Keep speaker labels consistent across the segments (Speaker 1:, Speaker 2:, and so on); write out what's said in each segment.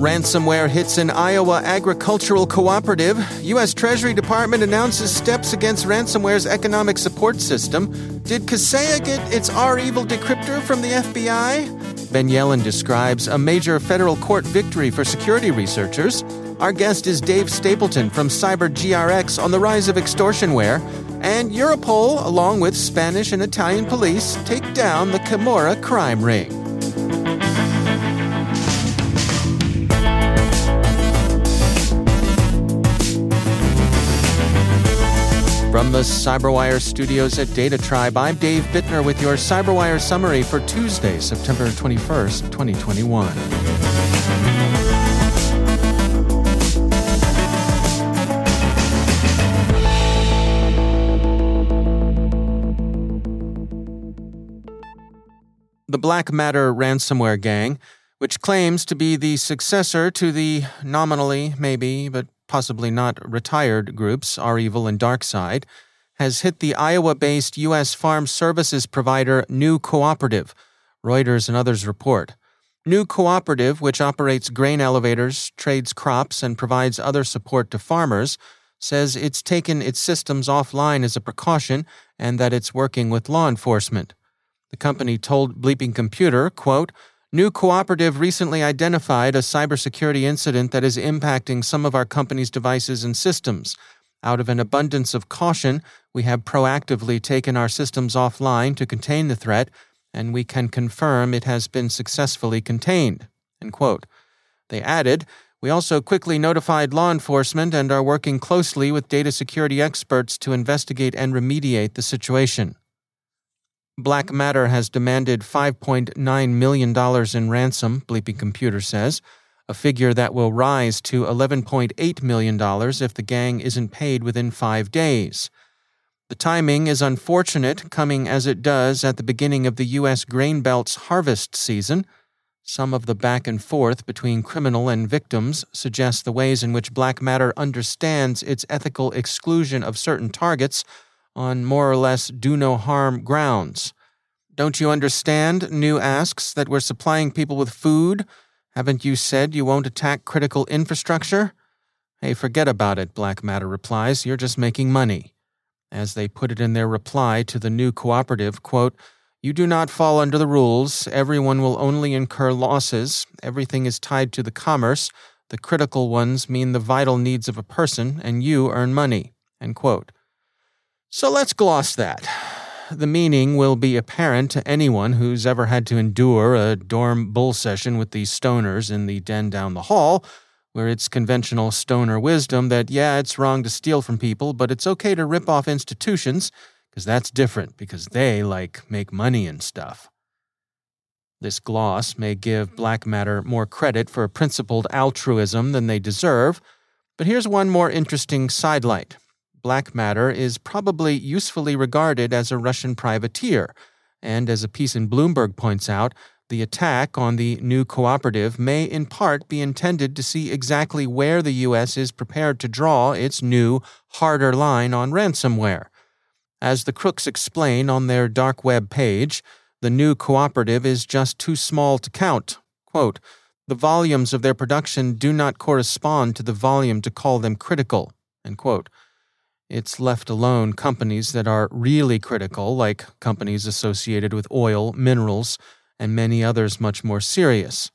Speaker 1: Ransomware hits an Iowa agricultural cooperative. U.S. Treasury Department announces steps against ransomware's economic support system. Did Kaseya get its REvil decryptor from the FBI? Ben Yelin describes a major federal court victory for security researchers. Our guest is Dave Stapleton from CyberGRX on the rise of extortionware. And Europol, along with Spanish and Italian police, take down the Camorra crime ring. From the CyberWire studios at Data Tribe, I'm Dave Bittner with your CyberWire summary for Tuesday, September 21st, 2021. The Black Matter ransomware gang, which claims to be the successor to the nominally, maybe, but possibly not retired groups, REvil and Dark Side, has hit the Iowa based U.S. farm services provider New Cooperative, Reuters and others report. New Cooperative, which operates grain elevators, trades crops, and provides other support to farmers, says it's taken its systems offline as a precaution and that it's working with law enforcement. The company told Bleeping Computer, quote, New Cooperative recently identified a cybersecurity incident that is impacting some of our company's devices and systems. Out of an abundance of caution, we have proactively taken our systems offline to contain the threat, and we can confirm it has been successfully contained. They added, We also quickly notified law enforcement and are working closely with data security experts to investigate and remediate the situation. Black Matter has demanded $5.9 million in ransom, Bleeping Computer says, a figure that will rise to $11.8 million if the gang isn't paid within five days. The timing is unfortunate, coming as it does at the beginning of the U.S. grain belt's harvest season. Some of the back and forth between criminal and victims suggests the ways in which Black Matter understands its ethical exclusion of certain targets on more or less do no harm grounds. Don't you understand, New asks, that we're supplying people with food? Haven't you said you won't attack critical infrastructure? Hey, forget about it, Black Matter replies. You're just making money. As they put it in their reply to the new cooperative, quote, You do not fall under the rules. Everyone will only incur losses. Everything is tied to the commerce. The critical ones mean the vital needs of a person, and you earn money. End quote. So let's gloss that. The meaning will be apparent to anyone who's ever had to endure a dorm bull session with the stoners in the den down the hall, where it's conventional stoner wisdom that, yeah, it's wrong to steal from people, but it's okay to rip off institutions, because that's different, because they, like, make money and stuff. This gloss may give black matter more credit for principled altruism than they deserve, but here's one more interesting sidelight black matter is probably usefully regarded as a Russian privateer, and as a piece in Bloomberg points out, the attack on the new cooperative may in part be intended to see exactly where the U.S. is prepared to draw its new, harder line on ransomware. As the crooks explain on their dark web page, The new cooperative is just too small to count. Quote, the volumes of their production do not correspond to the volume to call them critical. End quote. It's left alone companies that are really critical, like companies associated with oil, minerals, and many others much more serious.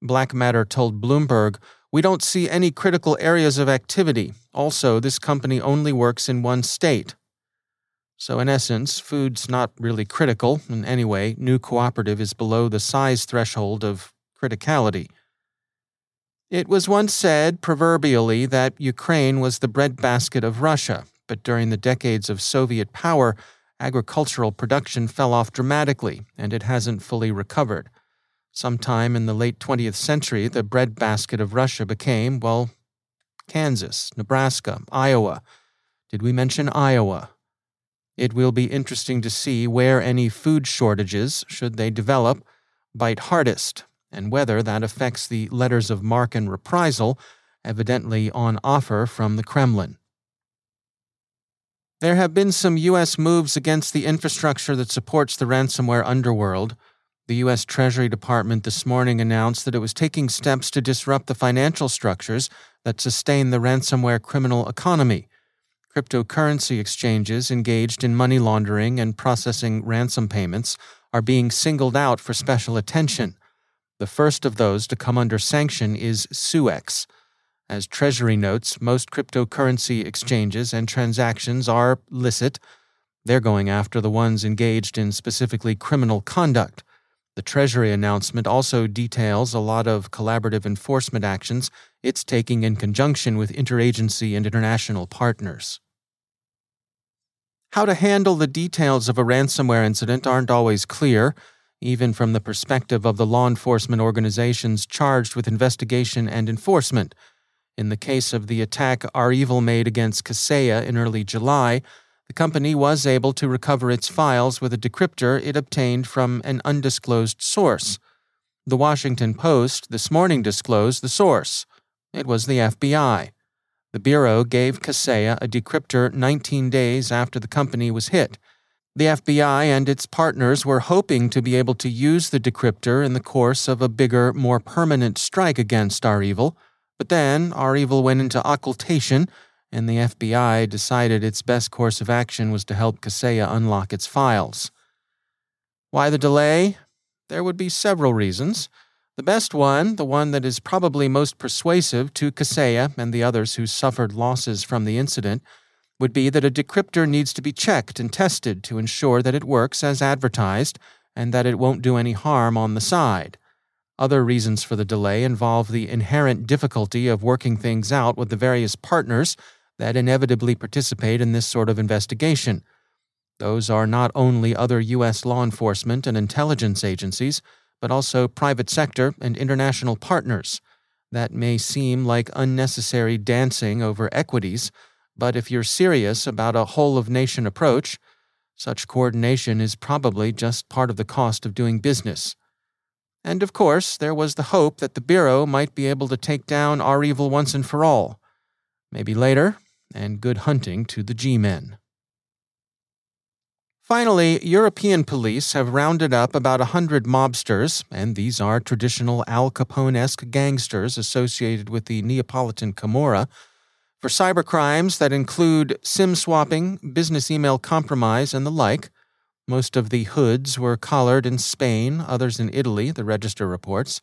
Speaker 1: Black Matter told Bloomberg, We don't see any critical areas of activity. Also, this company only works in one state. So, in essence, food's not really critical, and anyway, new cooperative is below the size threshold of criticality. It was once said, proverbially, that Ukraine was the breadbasket of Russia, but during the decades of Soviet power, agricultural production fell off dramatically, and it hasn't fully recovered. Sometime in the late 20th century, the breadbasket of Russia became, well, Kansas, Nebraska, Iowa. Did we mention Iowa? It will be interesting to see where any food shortages, should they develop, bite hardest and whether that affects the letters of marque and reprisal, evidently on offer from the Kremlin. There have been some U.S. moves against the infrastructure that supports the ransomware underworld. The U.S. Treasury Department this morning announced that it was taking steps to disrupt the financial structures that sustain the ransomware criminal economy. Cryptocurrency exchanges engaged in money laundering and processing ransom payments are being singled out for special attention. The first of those to come under sanction is Suex. As Treasury notes, most cryptocurrency exchanges and transactions are licit. They're going after the ones engaged in specifically criminal conduct. The Treasury announcement also details a lot of collaborative enforcement actions it's taking in conjunction with interagency and international partners. How to handle the details of a ransomware incident aren't always clear even from the perspective of the law enforcement organizations charged with investigation and enforcement. In the case of the attack REvil made against Kaseya in early July, the company was able to recover its files with a decryptor it obtained from an undisclosed source. The Washington Post this morning disclosed the source. It was the FBI. The Bureau gave Kaseya a decryptor 19 days after the company was hit. The FBI and its partners were hoping to be able to use the decryptor in the course of a bigger, more permanent strike against REvil, but then REvil went into occultation, and the FBI decided its best course of action was to help Kaseya unlock its files. Why the delay? There would be several reasons. The best one, the one that is probably most persuasive to Kaseya and the others who suffered losses from the incident, would be that a decryptor needs to be checked and tested to ensure that it works as advertised and that it won't do any harm on the side. Other reasons for the delay involve the inherent difficulty of working things out with the various partners that inevitably participate in this sort of investigation. Those are not only other U.S. law enforcement and intelligence agencies, but also private sector and international partners. That may seem like unnecessary dancing over equities but if you're serious about a whole of nation approach, such coordination is probably just part of the cost of doing business. And of course, there was the hope that the Bureau might be able to take down REvil once and for all. Maybe later, and good hunting to the G men. Finally, European police have rounded up about a hundred mobsters, and these are traditional Al Capone esque gangsters associated with the Neapolitan Camorra for cybercrimes that include SIM swapping, business email compromise, and the like. Most of the hoods were collared in Spain, others in Italy, the register reports,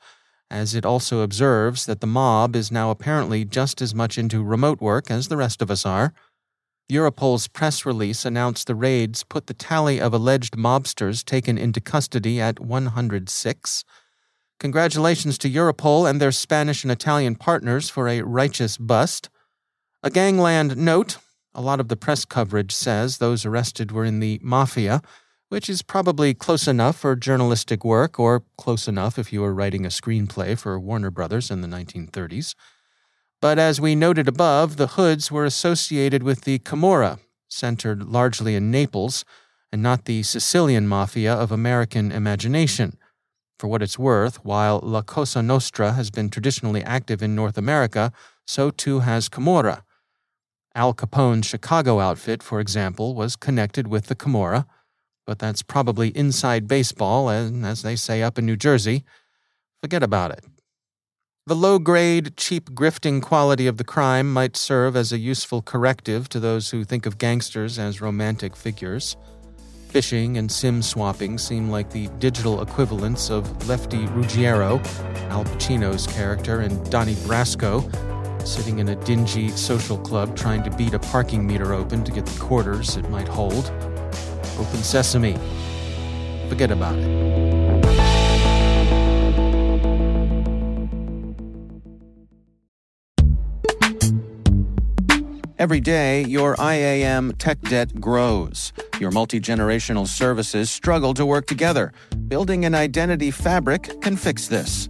Speaker 1: as it also observes that the mob is now apparently just as much into remote work as the rest of us are. Europol's press release announced the raids put the tally of alleged mobsters taken into custody at 106. Congratulations to Europol and their Spanish and Italian partners for a righteous bust. A gangland note a lot of the press coverage says those arrested were in the mafia, which is probably close enough for journalistic work, or close enough if you were writing a screenplay for Warner Brothers in the 1930s. But as we noted above, the Hoods were associated with the Camorra, centered largely in Naples, and not the Sicilian mafia of American imagination. For what it's worth, while La Cosa Nostra has been traditionally active in North America, so too has Camorra. Al Capone's Chicago outfit, for example, was connected with the Camorra. but that's probably inside baseball, and as they say up in New Jersey, forget about it. The low grade, cheap grifting quality of the crime might serve as a useful corrective to those who think of gangsters as romantic figures. Phishing and SIM swapping seem like the digital equivalents of Lefty Ruggiero, Al Pacino's character, and Donnie Brasco, sitting in a dingy social club trying to beat a parking meter open to get the quarters it might hold. Open sesame. Forget about it. Every day, your IAM tech debt grows. Your multi generational services struggle to work together. Building an identity fabric can fix this.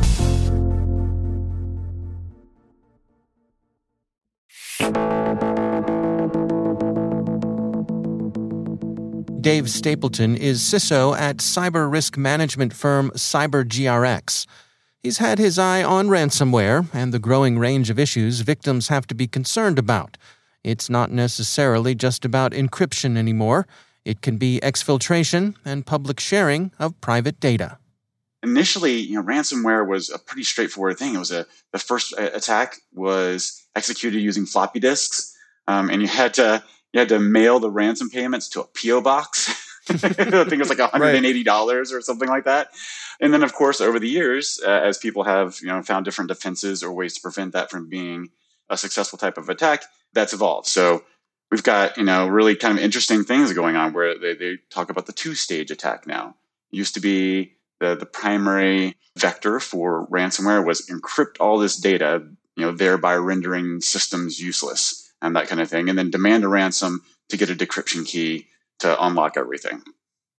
Speaker 1: Dave Stapleton is CISO at cyber risk management firm CyberGRX. He's had his eye on ransomware and the growing range of issues victims have to be concerned about. It's not necessarily just about encryption anymore. It can be exfiltration and public sharing of private data.
Speaker 2: Initially, you know, ransomware was a pretty straightforward thing. It was a the first attack was executed using floppy disks, um, and you had to you had to mail the ransom payments to a PO box. I think it was like $180 right. or something like that. And then, of course, over the years, uh, as people have you know found different defenses or ways to prevent that from being a successful type of attack, that's evolved. So we've got you know really kind of interesting things going on where they, they talk about the two-stage attack now. It used to be the the primary vector for ransomware was encrypt all this data, you know, thereby rendering systems useless and that kind of thing, and then demand a ransom to get a decryption key to unlock everything.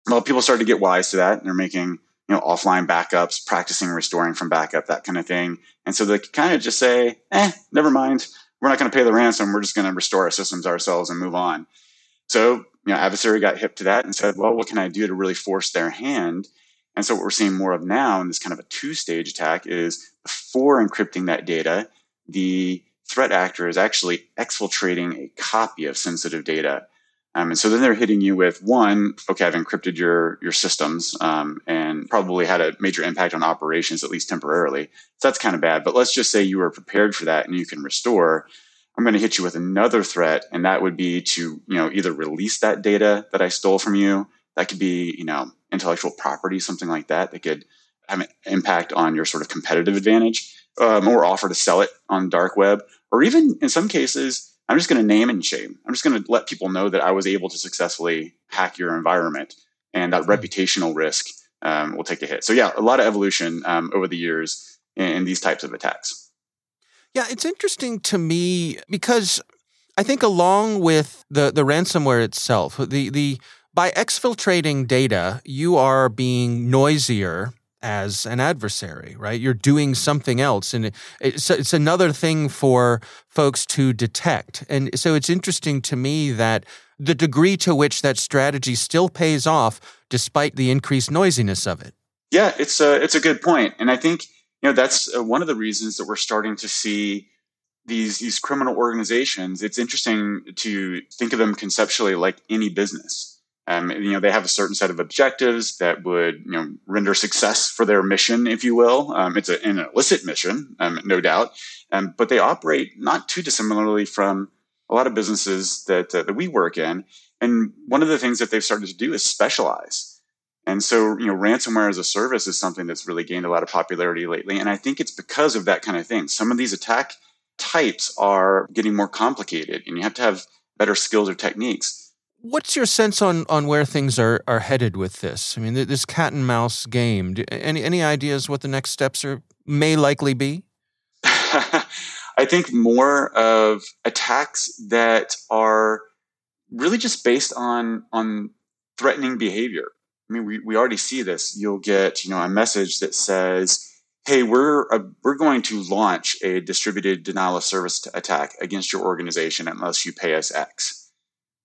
Speaker 2: Well, people started to get wise to that, and they're making you know offline backups, practicing restoring from backup, that kind of thing. And so they kind of just say, "Eh, never mind. We're not going to pay the ransom. We're just going to restore our systems ourselves and move on." So you know, adversary got hip to that and said, "Well, what can I do to really force their hand?" And so what we're seeing more of now in this kind of a two-stage attack is before encrypting that data, the threat actor is actually exfiltrating a copy of sensitive data. Um, and so then they're hitting you with one, okay, I've encrypted your your systems um, and probably had a major impact on operations, at least temporarily. So that's kind of bad. But let's just say you were prepared for that and you can restore. I'm going to hit you with another threat, and that would be to you know either release that data that I stole from you. That could be you know intellectual property, something like that. That could have an impact on your sort of competitive advantage, um, or offer to sell it on dark web, or even in some cases, I'm just going to name and shame. I'm just going to let people know that I was able to successfully hack your environment, and that mm-hmm. reputational risk um, will take a hit. So yeah, a lot of evolution um, over the years in, in these types of attacks.
Speaker 1: Yeah, it's interesting to me because I think along with the the ransomware itself, the the by exfiltrating data, you are being noisier as an adversary, right? You're doing something else. And it's, it's another thing for folks to detect. And so it's interesting to me that the degree to which that strategy still pays off despite the increased noisiness of it.
Speaker 2: Yeah, it's a, it's a good point. And I think, you know, that's uh, one of the reasons that we're starting to see these these criminal organizations, it's interesting to think of them conceptually like any business. Um, you know, they have a certain set of objectives that would, you know, render success for their mission, if you will. Um, it's a, an illicit mission, um, no doubt, um, but they operate not too dissimilarly from a lot of businesses that uh, that we work in. And one of the things that they've started to do is specialize. And so, you know, ransomware as a service is something that's really gained a lot of popularity lately. And I think it's because of that kind of thing. Some of these attack types are getting more complicated and you have to have better skills or techniques.
Speaker 1: What's your sense on, on where things are, are headed with this? I mean, this cat and mouse game. Any any ideas what the next steps are may likely be?
Speaker 2: I think more of attacks that are really just based on on threatening behavior. I mean, we, we already see this. You'll get you know a message that says, hey, we're uh, we're going to launch a distributed denial of service attack against your organization unless you pay us X.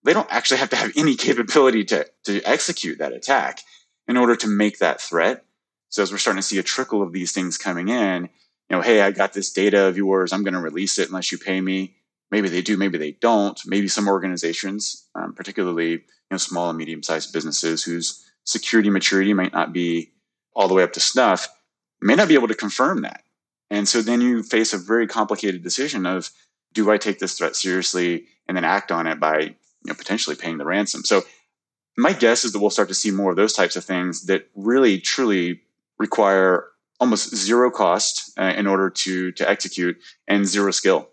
Speaker 2: They don't actually have to have any capability to to execute that attack in order to make that threat. So as we're starting to see a trickle of these things coming in, you know, hey, I got this data of yours. I'm going to release it unless you pay me. Maybe they do, maybe they don't. Maybe some organizations, um, particularly you know small and medium sized businesses whose security maturity might not be all the way up to snuff, may not be able to confirm that. And so then you face a very complicated decision of do I take this threat seriously and then act on it by you know, potentially paying the ransom? So my guess is that we'll start to see more of those types of things that really truly require almost zero cost uh, in order to to execute and zero skill.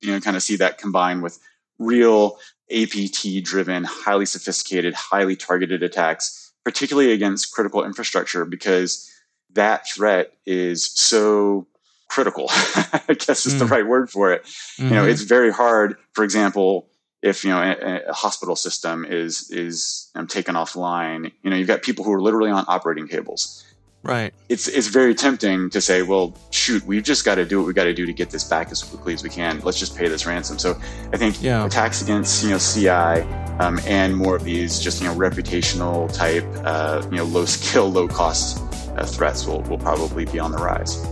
Speaker 2: You know, kind of see that combined with real APT driven, highly sophisticated, highly targeted attacks, particularly against critical infrastructure because that threat is so critical. I guess is mm. the right word for it. Mm-hmm. You know, mm-hmm. it's very hard. For example, if you know a, a hospital system is is um, taken offline, you know, you've got people who are literally on operating tables.
Speaker 1: Right.
Speaker 2: It's it's very tempting to say, well, shoot, we've just got to do what we got to do to get this back as quickly as we can. Let's just pay this ransom. So I think yeah. attacks against you know CI um, and more of these just you know reputational type, uh, you know, low skill, low cost uh, threats will, will probably be on the rise.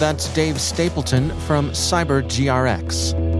Speaker 1: That's Dave Stapleton from Cyber GRX.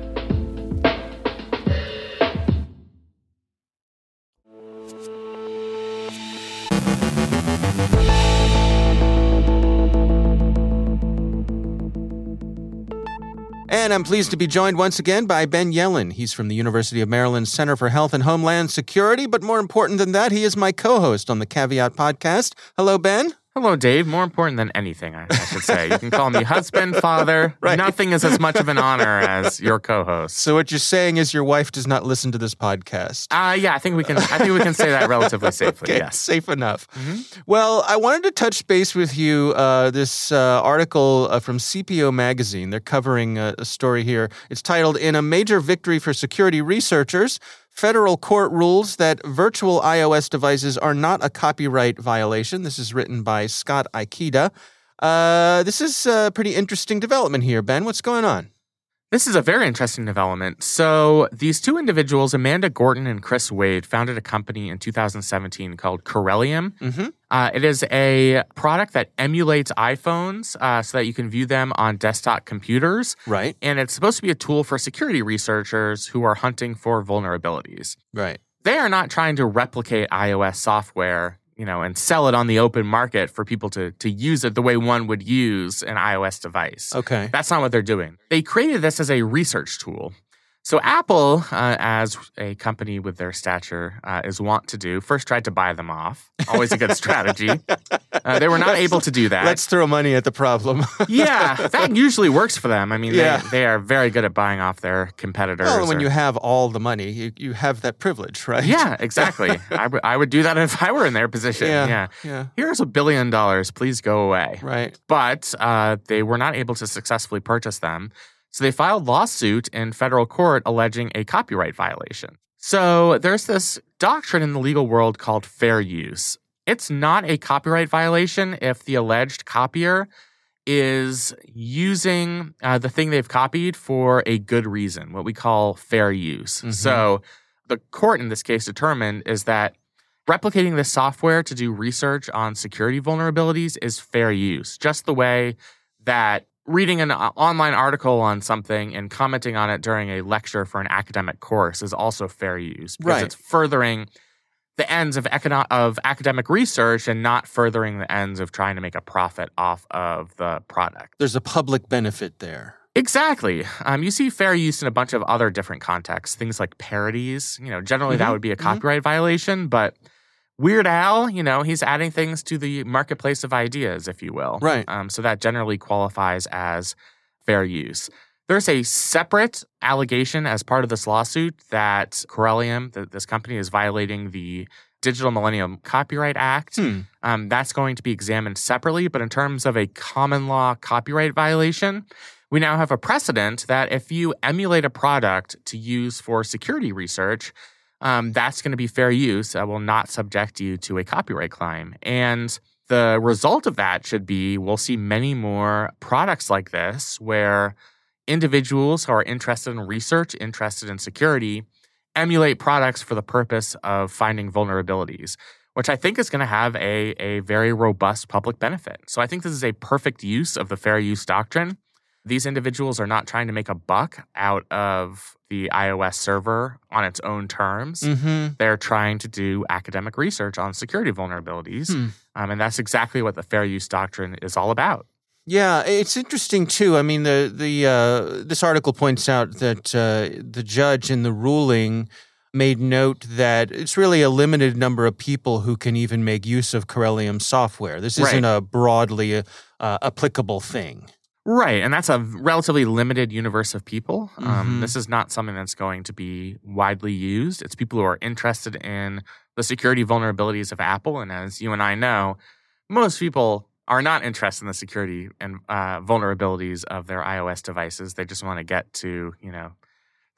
Speaker 1: And I'm pleased to be joined once again by Ben Yelin. He's from the University of Maryland Center for Health and Homeland Security, but more important than that, he is my co host on the Caveat podcast. Hello, Ben.
Speaker 3: Hello, Dave. More important than anything, I, I should say. You can call me husband, father. right. Nothing is as much of an honor as your co-host.
Speaker 1: So what you're saying is your wife does not listen to this podcast.
Speaker 3: Uh yeah, I think we can. I think we can say that relatively safely.
Speaker 1: okay,
Speaker 3: yes,
Speaker 1: safe enough. Mm-hmm. Well, I wanted to touch base with you. Uh, this uh, article uh, from CPO magazine. They're covering a, a story here. It's titled "In a Major Victory for Security Researchers." Federal court rules that virtual iOS devices are not a copyright violation. This is written by Scott Ikeda. Uh, this is a pretty interesting development here, Ben. What's going on?
Speaker 3: This is a very interesting development. So, these two individuals, Amanda Gorton and Chris Wade, founded a company in 2017 called Corellium. Mm-hmm. Uh, it is a product that emulates iPhones uh, so that you can view them on desktop computers.
Speaker 1: Right.
Speaker 3: And it's supposed to be a tool for security researchers who are hunting for vulnerabilities.
Speaker 1: Right.
Speaker 3: they are not trying to replicate iOS software, you know, and sell it on the open market for people to to use it the way one would use an iOS device.
Speaker 1: Okay.
Speaker 3: That's not what they're doing. They created this as a research tool. So Apple, uh, as a company with their stature, uh, is wont to do, first tried to buy them off. Always a good strategy. Uh, they were not able to do that.
Speaker 1: Let's throw money at the problem.
Speaker 3: yeah, that usually works for them. I mean,
Speaker 1: Yeah.
Speaker 3: they, they are very good at buying off their competitors.
Speaker 1: well, when
Speaker 3: or-
Speaker 1: you have all the money, you, you have that privilege, right?
Speaker 3: yeah, exactly. I would- I would do that if I were in their position.
Speaker 1: Yeah.
Speaker 3: yeah.
Speaker 1: Yeah.
Speaker 3: Here's a billion dollars. Please go away.
Speaker 1: Right.
Speaker 3: but uh, they were not able to successfully purchase them. So they filed lawsuit in federal court alleging a copyright violation. So there's this doctrine in the legal world called fair use. It's not a copyright violation if the alleged copier is using uh, the thing they've copied for a good reason, what we call fair use.
Speaker 1: Mhm.
Speaker 3: So the court in this case determined is that replicating this software to do research on security vulnerabilities is fair use, just the way that reading an uh, online article on something and commenting on it during a lecture for an academic course is also fair use because
Speaker 1: Right.
Speaker 3: it's furthering the ends of, econo- of academic research and not furthering the ends of trying to make a profit off of the product.
Speaker 1: There's a public benefit there.
Speaker 3: Exactly. Um, you see fair use in a bunch of other different contexts, things like parodies. You know, generally that
Speaker 1: Mhm,
Speaker 3: would be a
Speaker 1: mhm.
Speaker 3: copyright violation, but Weird Al, you know, he's adding things to the marketplace of ideas, if you will.
Speaker 1: Right.
Speaker 3: Um, so that generally qualifies as fair use. There's a separate allegation as part of this lawsuit that Corellium, that this company, is violating the Digital Millennium Copyright Act.
Speaker 1: Hmm.
Speaker 3: Um, that's going to be examined separately. But in terms of a common law copyright violation, we now have a precedent that if you emulate a product to use for security research, um, that's going to be fair use. I will not subject you to a copyright claim. And the result of that should be we'll see many more products like this where individuals who are interested in research, interested in security, emulate products for the purpose of finding vulnerabilities, which I think is going to have a, a very robust public benefit. So I think this is a perfect use of the fair use doctrine. These individuals are not trying to make a buck out of the iOS server on its own terms.
Speaker 1: Mm-hmm.
Speaker 3: They're trying to do academic research on security vulnerabilities.
Speaker 1: Hmm.
Speaker 3: Um, and that's exactly what the fair use doctrine is all about.
Speaker 1: Yeah, it's interesting too. I mean, the the uh, this article points out that uh, the judge in the ruling made note that it's really a limited number of people who can even make use of Corellium software. This isn't a broadly uh, applicable thing.
Speaker 3: Right. And that's a relatively limited universe of people. Um,
Speaker 1: Mhm.
Speaker 3: this is not something that's going to be widely used. It's people who are interested in the security vulnerabilities of Apple. And as you and I know, most people are not interested in the security and uh, vulnerabilities of their iOS devices. They just want to get to, you know,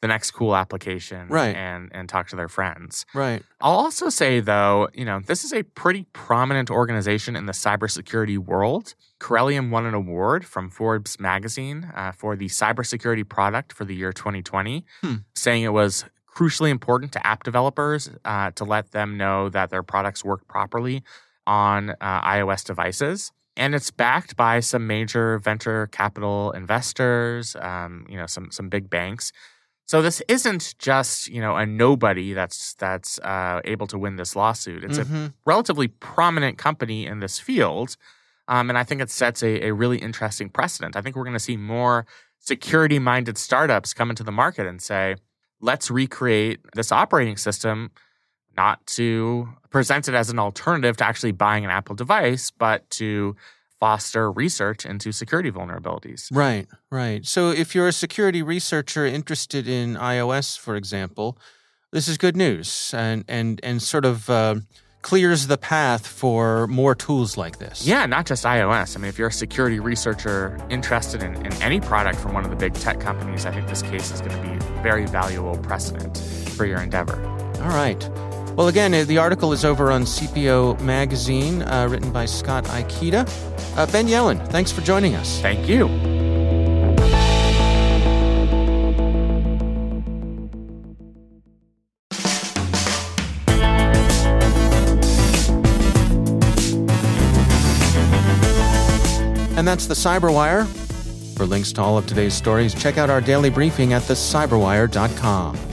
Speaker 3: the next cool application
Speaker 1: Right.
Speaker 3: and, and talk to their friends.
Speaker 1: Right.
Speaker 3: I'll also say, though, you know, this is a pretty prominent organization in the cybersecurity world. Corellium won an award from Forbes magazine uh, for the cybersecurity product for the year 2020,
Speaker 1: Hmm.
Speaker 3: saying it was crucially important to app developers uh, to let them know that their products work properly on uh, iOS devices. And it's backed by some major venture capital investors, um, you know, some some big banks. So this isn't just you know a nobody that's that's uh, able to win this lawsuit. It's a
Speaker 1: Mhm.
Speaker 3: relatively prominent company in this field, um, and I think it sets a, a really interesting precedent. I think we're going to see more security-minded startups come into the market and say, "Let's recreate this operating system." Not to present it as an alternative to actually buying an Apple device, but to foster research into security vulnerabilities.
Speaker 1: Right, right. So if you're a security researcher interested in iOS, for example, this is good news and and and sort of uh, clears the path for more tools like this.
Speaker 3: Yeah, not just iOS. I mean, if you're a security researcher interested in, in any product from one of the big tech companies, I think this case is going to be very valuable precedent for your endeavor.
Speaker 1: All right. Well, again, uh, the article is over on CPO Magazine, uh, written by Scott Ikeda. Uh, ben Yelin, thanks for joining us.
Speaker 3: Thank you.
Speaker 1: And that's the Cyberwire. For links to all of today's stories, check out our daily briefing at thecyberwire.com.